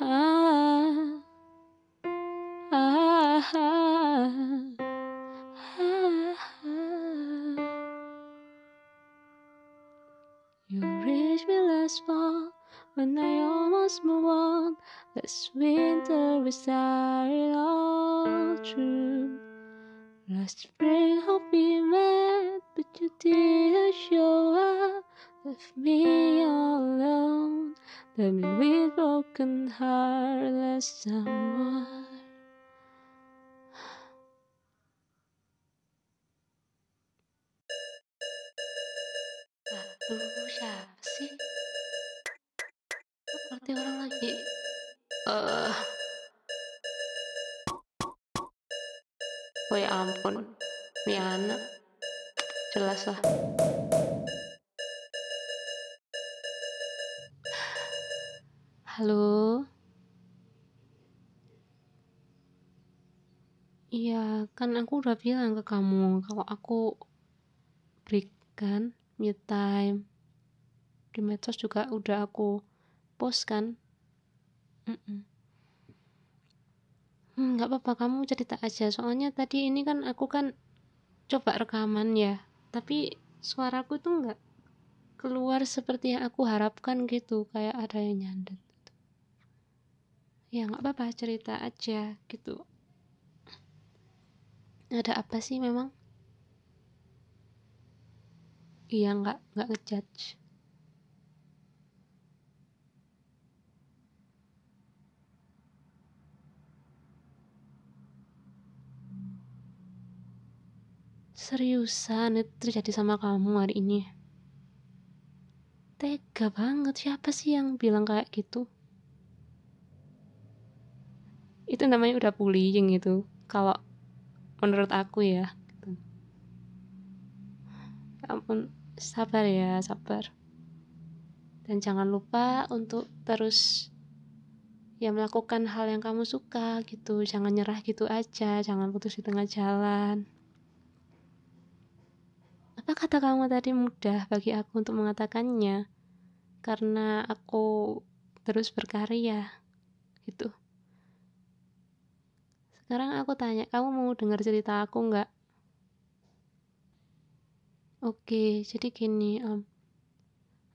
Ah, ah, ah. You reached me last fall when I almost moved on. Last winter we started all through. Last spring hope we met, but you didn't show up. Left me alone. Left me with broken heart, last someone. Sih? Berarti orang lagi eh Oh ya ampun, ini anak jelas lah. Halo. Iya, kan aku udah bilang ke kamu kalau aku break kan, me time. Di medsos juga udah aku post kan. Mm-mm. Hmm, nggak apa-apa kamu cerita aja. Soalnya tadi ini kan aku kan coba rekaman ya, tapi suaraku tuh nggak keluar seperti yang aku harapkan gitu, kayak ada yang nyandet. Ya nggak apa-apa cerita aja gitu. Ada apa sih memang? Iya nggak nggak ngejudge. Seriusan itu terjadi sama kamu hari ini? Tega banget, siapa sih yang bilang kayak gitu? Itu namanya udah bullying itu. Kalau menurut aku ya. Gitu. Ya ampun, sabar ya, sabar. Dan jangan lupa untuk terus ya melakukan hal yang kamu suka gitu. Jangan nyerah gitu aja, jangan putus di tengah jalan. Apa kata kamu tadi mudah bagi aku untuk mengatakannya? Karena aku terus berkarya, gitu. Sekarang aku tanya, kamu mau dengar cerita aku nggak? Oke, jadi gini, um,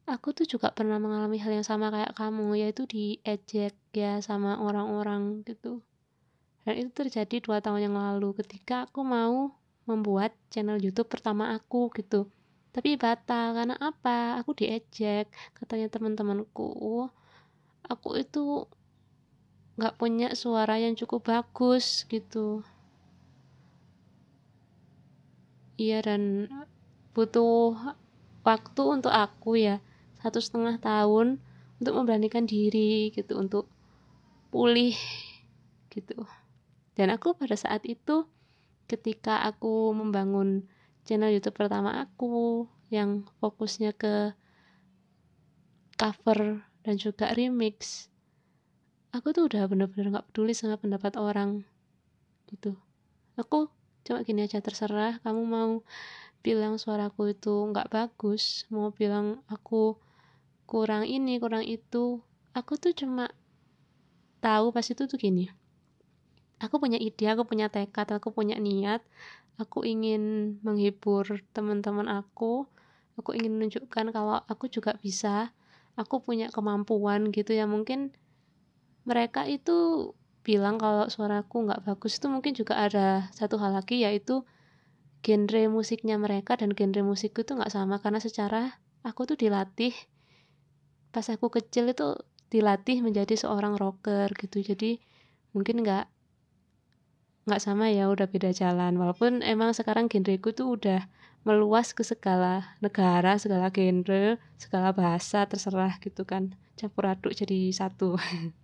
aku tuh juga pernah mengalami hal yang sama kayak kamu, yaitu diejek ya sama orang-orang gitu. Dan itu terjadi dua tahun yang lalu ketika aku mau membuat channel YouTube pertama aku gitu tapi batal karena apa aku diejek katanya teman-temanku aku itu nggak punya suara yang cukup bagus gitu. Iya dan butuh waktu untuk aku ya satu setengah tahun untuk memberanikan diri gitu untuk pulih gitu. Dan aku pada saat itu ketika aku membangun channel YouTube pertama aku yang fokusnya ke cover dan juga remix aku tuh udah bener-bener gak peduli sama pendapat orang gitu. Aku cuma gini aja terserah. Kamu mau bilang suaraku itu nggak bagus mau bilang aku kurang ini kurang itu aku tuh cuma tahu pas itu tuh gini. Aku punya ide aku punya tekad aku punya niat. Aku ingin menghibur teman-teman aku. Aku ingin menunjukkan kalau aku juga bisa. Aku punya kemampuan gitu ya mungkin mereka itu bilang kalau suaraku nggak bagus itu mungkin juga ada satu hal lagi yaitu genre musiknya mereka dan genre musikku itu nggak sama. Karena secara aku tuh dilatih pas aku kecil itu dilatih menjadi seorang rocker gitu. Jadi mungkin nggak nggak sama ya udah beda jalan. Walaupun emang sekarang genreku tuh udah meluas ke segala negara segala genre segala bahasa terserah gitu kan. Campur aduk jadi satu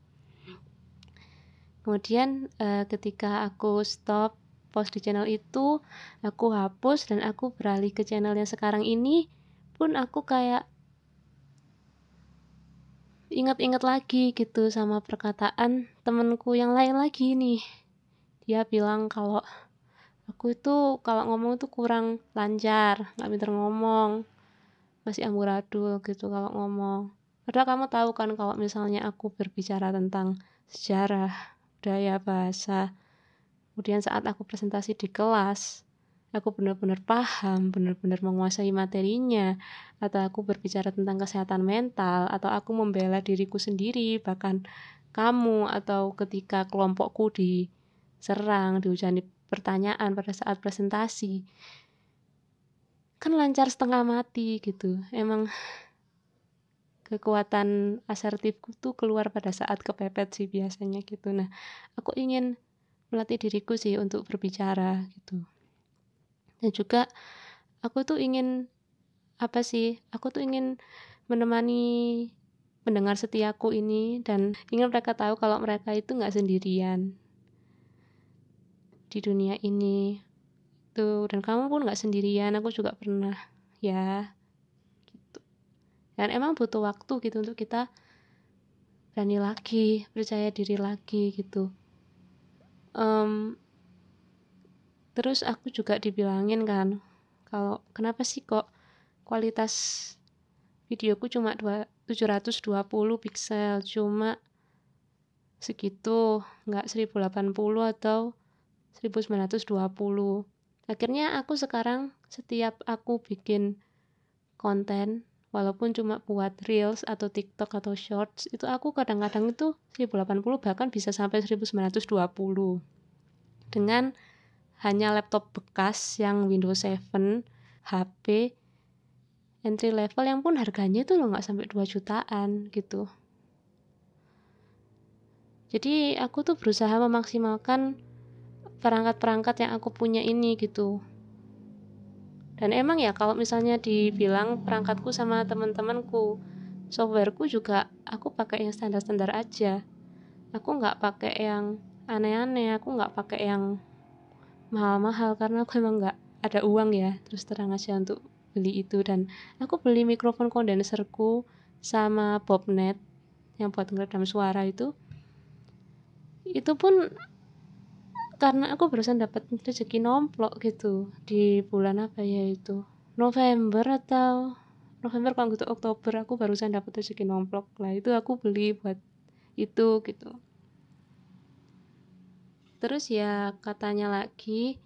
kemudian uh, ketika aku stop post di channel itu aku hapus dan aku beralih ke channel yang sekarang ini pun aku kayak ingat-ingat lagi gitu sama perkataan temenku yang lain lagi nih. Dia bilang kalau aku itu kalau ngomong itu kurang lancar nggak pinter ngomong masih amburadul gitu kalau ngomong. Padahal kamu tahu kan kalau misalnya aku berbicara tentang sejarah budaya bahasa. Kemudian saat aku presentasi di kelas aku benar-benar paham, benar-benar menguasai materinya, atau aku berbicara tentang kesehatan mental, atau aku membela diriku sendiri, bahkan kamu, atau ketika kelompokku diserang, dihujani pertanyaan pada saat presentasi, kan lancar setengah mati gitu. Emang kekuatan asertifku tuh keluar pada saat kepepet sih biasanya gitu. Nah, aku ingin melatih diriku sih untuk berbicara gitu. Dan juga aku tuh ingin apa sih aku tuh ingin menemani mendengar setiaku ini dan ingin mereka tahu kalau mereka itu nggak sendirian di dunia ini. Tuh dan kamu pun nggak sendirian aku juga pernah ya dan emang butuh waktu gitu untuk kita berani lagi percaya diri lagi gitu. Um, terus aku juga dibilangin kan kalau kenapa sih kok kualitas videoku cuma 720 pixel cuma segitu nggak 1080 atau 1920 akhirnya aku sekarang setiap aku bikin konten walaupun cuma buat reels atau tiktok atau shorts itu aku kadang-kadang itu 1080 bahkan bisa sampai 1920 dengan hanya laptop bekas yang Windows 7 HP entry level yang pun harganya itu loh nggak sampai 2 jutaan gitu. Jadi aku tuh berusaha memaksimalkan perangkat-perangkat yang aku punya ini gitu dan emang ya kalau misalnya dibilang perangkatku sama teman-temanku softwareku juga aku pakai yang standar-standar aja. Aku nggak pakai yang aneh-aneh aku nggak pakai yang mahal-mahal karena aku emang nggak ada uang ya terus terang aja untuk beli itu. Dan aku beli mikrofon kondenserku sama bobnet yang buat ngeredam suara itu. Itu pun karena aku barusan dapat rezeki nomplok gitu di bulan apa ya itu? November atau November kalau gitu Oktober aku barusan dapat rezeki nomplok lah. Itu aku beli buat itu gitu. Terus ya katanya lagi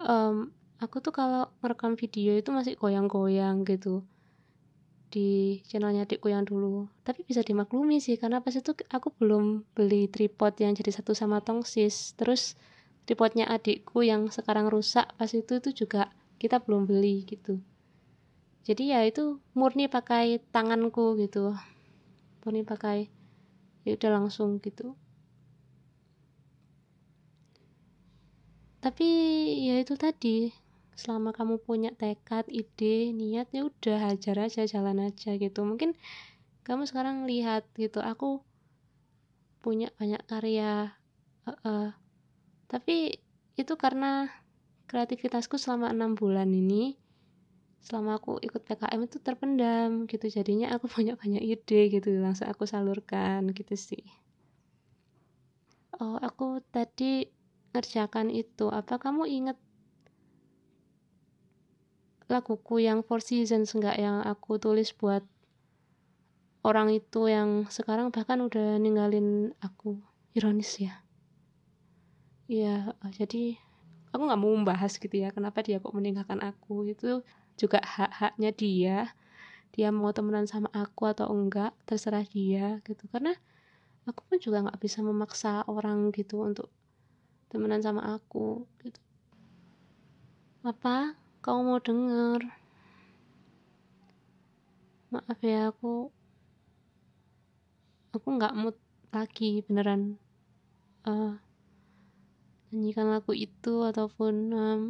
um, aku tuh kalau merekam video itu masih goyang-goyang gitu di channelnya adikku yang dulu. Tapi bisa dimaklumi sih karena pas itu aku belum beli tripod yang jadi satu sama tongsis. Terus tripodnya adikku yang sekarang rusak pas itu itu juga kita belum beli gitu. Jadi ya itu murni pakai tanganku gitu. Murni pakai ya udah langsung gitu. Tapi ya itu tadi selama kamu punya tekad ide niat ya udah hajar aja jalan aja gitu. Mungkin kamu sekarang lihat gitu aku punya banyak karya uh, uh, tapi itu karena kreativitasku selama enam bulan ini selama aku ikut PKM itu terpendam gitu. Jadinya aku punya banyak ide gitu langsung aku salurkan gitu sih. Oh aku tadi ngerjakan itu apa kamu inget laguku yang Four Seasons enggak yang aku tulis buat orang itu yang sekarang bahkan udah ninggalin aku? Ironis ya iya jadi aku nggak mau membahas gitu ya kenapa dia kok meninggalkan aku itu juga hak-haknya dia dia mau temenan sama aku atau enggak terserah dia gitu. Karena aku pun juga nggak bisa memaksa orang gitu untuk temenan sama aku gitu. Apa? Kau mau denger? Maaf ya aku aku nggak mood lagi beneran. Uh, nyanyikan lagu itu ataupun um,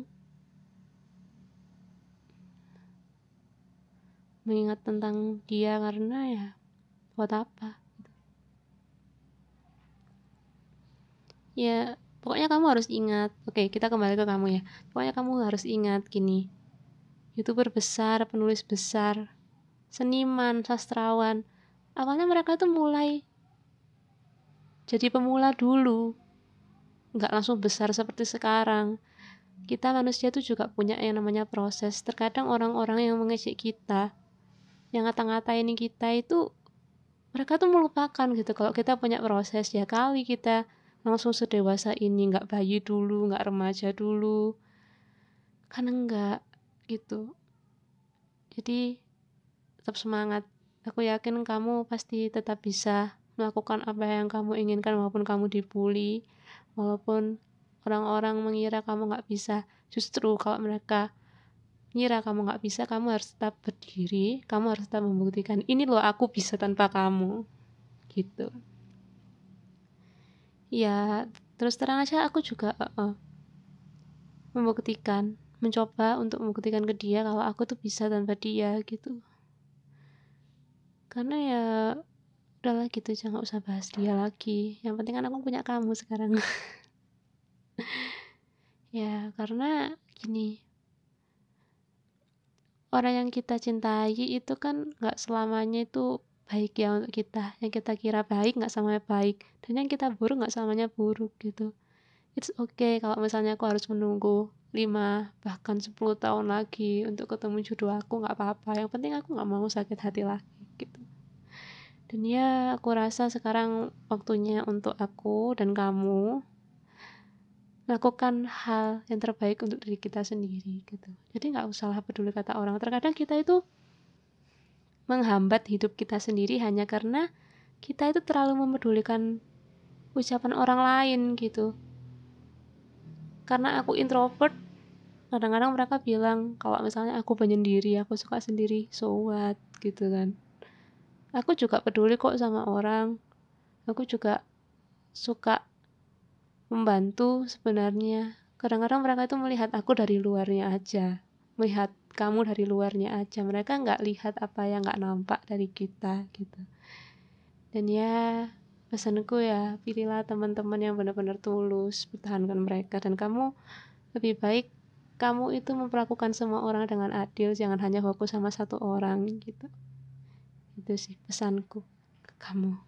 mengingat tentang dia karena ya buat apa ya pokoknya kamu harus ingat oke kita kembali ke kamu ya. Pokoknya kamu harus ingat gini youtuber besar penulis besar seniman sastrawan awalnya mereka tuh mulai jadi pemula dulu nggak langsung besar seperti sekarang. Kita manusia tuh juga punya yang namanya proses. Terkadang orang-orang yang mengejek kita yang ngata-ngatain kita itu mereka tuh melupakan gitu. Kalau kita punya proses ya kali kita langsung sedewasa ini nggak bayi dulu nggak remaja dulu. Kan enggak gitu. Jadi tetap semangat. Aku yakin kamu pasti tetap bisa melakukan apa yang kamu inginkan walaupun kamu dibully walaupun orang-orang mengira kamu nggak bisa justru kalau mereka mengira kamu nggak bisa kamu harus tetap berdiri kamu harus tetap membuktikan ini loh aku bisa tanpa kamu. Gitu. Ya terus terang aja aku juga uh, uh, membuktikan mencoba untuk membuktikan ke dia kalau aku tuh bisa tanpa dia gitu. Karena ya udahlah gitu jangan usah bahas dia lagi. Yang penting kan aku punya kamu sekarang. Ya karena gini. Orang yang kita cintai itu kan nggak selamanya itu baik ya untuk kita. Yang kita kira baik nggak selamanya baik. Dan yang kita buruk nggak selamanya buruk gitu. It's okay kalau misalnya aku harus menunggu 5 bahkan 10 tahun lagi untuk ketemu jodoh aku. Nggak apa-apa. Yang penting aku nggak mau sakit hati lagi gitu dan ya aku rasa sekarang waktunya untuk aku dan kamu lakukan hal yang terbaik untuk diri kita sendiri gitu. Jadi nggak usah peduli kata orang. Terkadang kita itu menghambat hidup kita sendiri hanya karena kita itu terlalu memedulikan ucapan orang lain gitu. Karena aku introvert kadang-kadang mereka bilang kalau misalnya aku penyendiri aku suka sendiri so what gitu kan aku juga peduli kok sama orang. Aku juga suka membantu sebenarnya. Kadang-kadang mereka itu melihat aku dari luarnya aja melihat kamu dari luarnya aja. Mereka nggak lihat apa yang nggak nampak dari kita gitu. Dan ya pesanku ya pilihlah teman-teman yang benar-benar tulus pertahankan mereka. Dan kamu lebih baik kamu itu memperlakukan semua orang dengan adil jangan hanya fokus sama satu orang gitu itu sih pesanku ke kamu.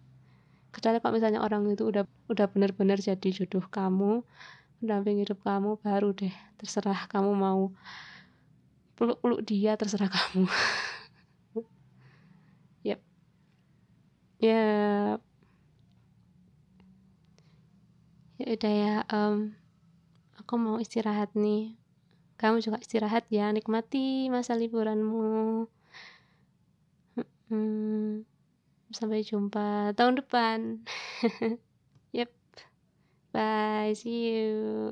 Kecuali kalau misalnya orang itu udah udah benar-benar jadi jodoh kamu mendamping hidup kamu baru deh terserah kamu mau peluk-peluk dia terserah kamu. Yep ya ya udah ya um, aku mau istirahat nih. Kamu juga istirahat ya nikmati masa liburanmu Hmm, sampai jumpa tahun depan. yep. Bye, see you.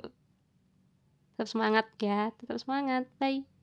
Tetap semangat ya, tetap semangat. Bye.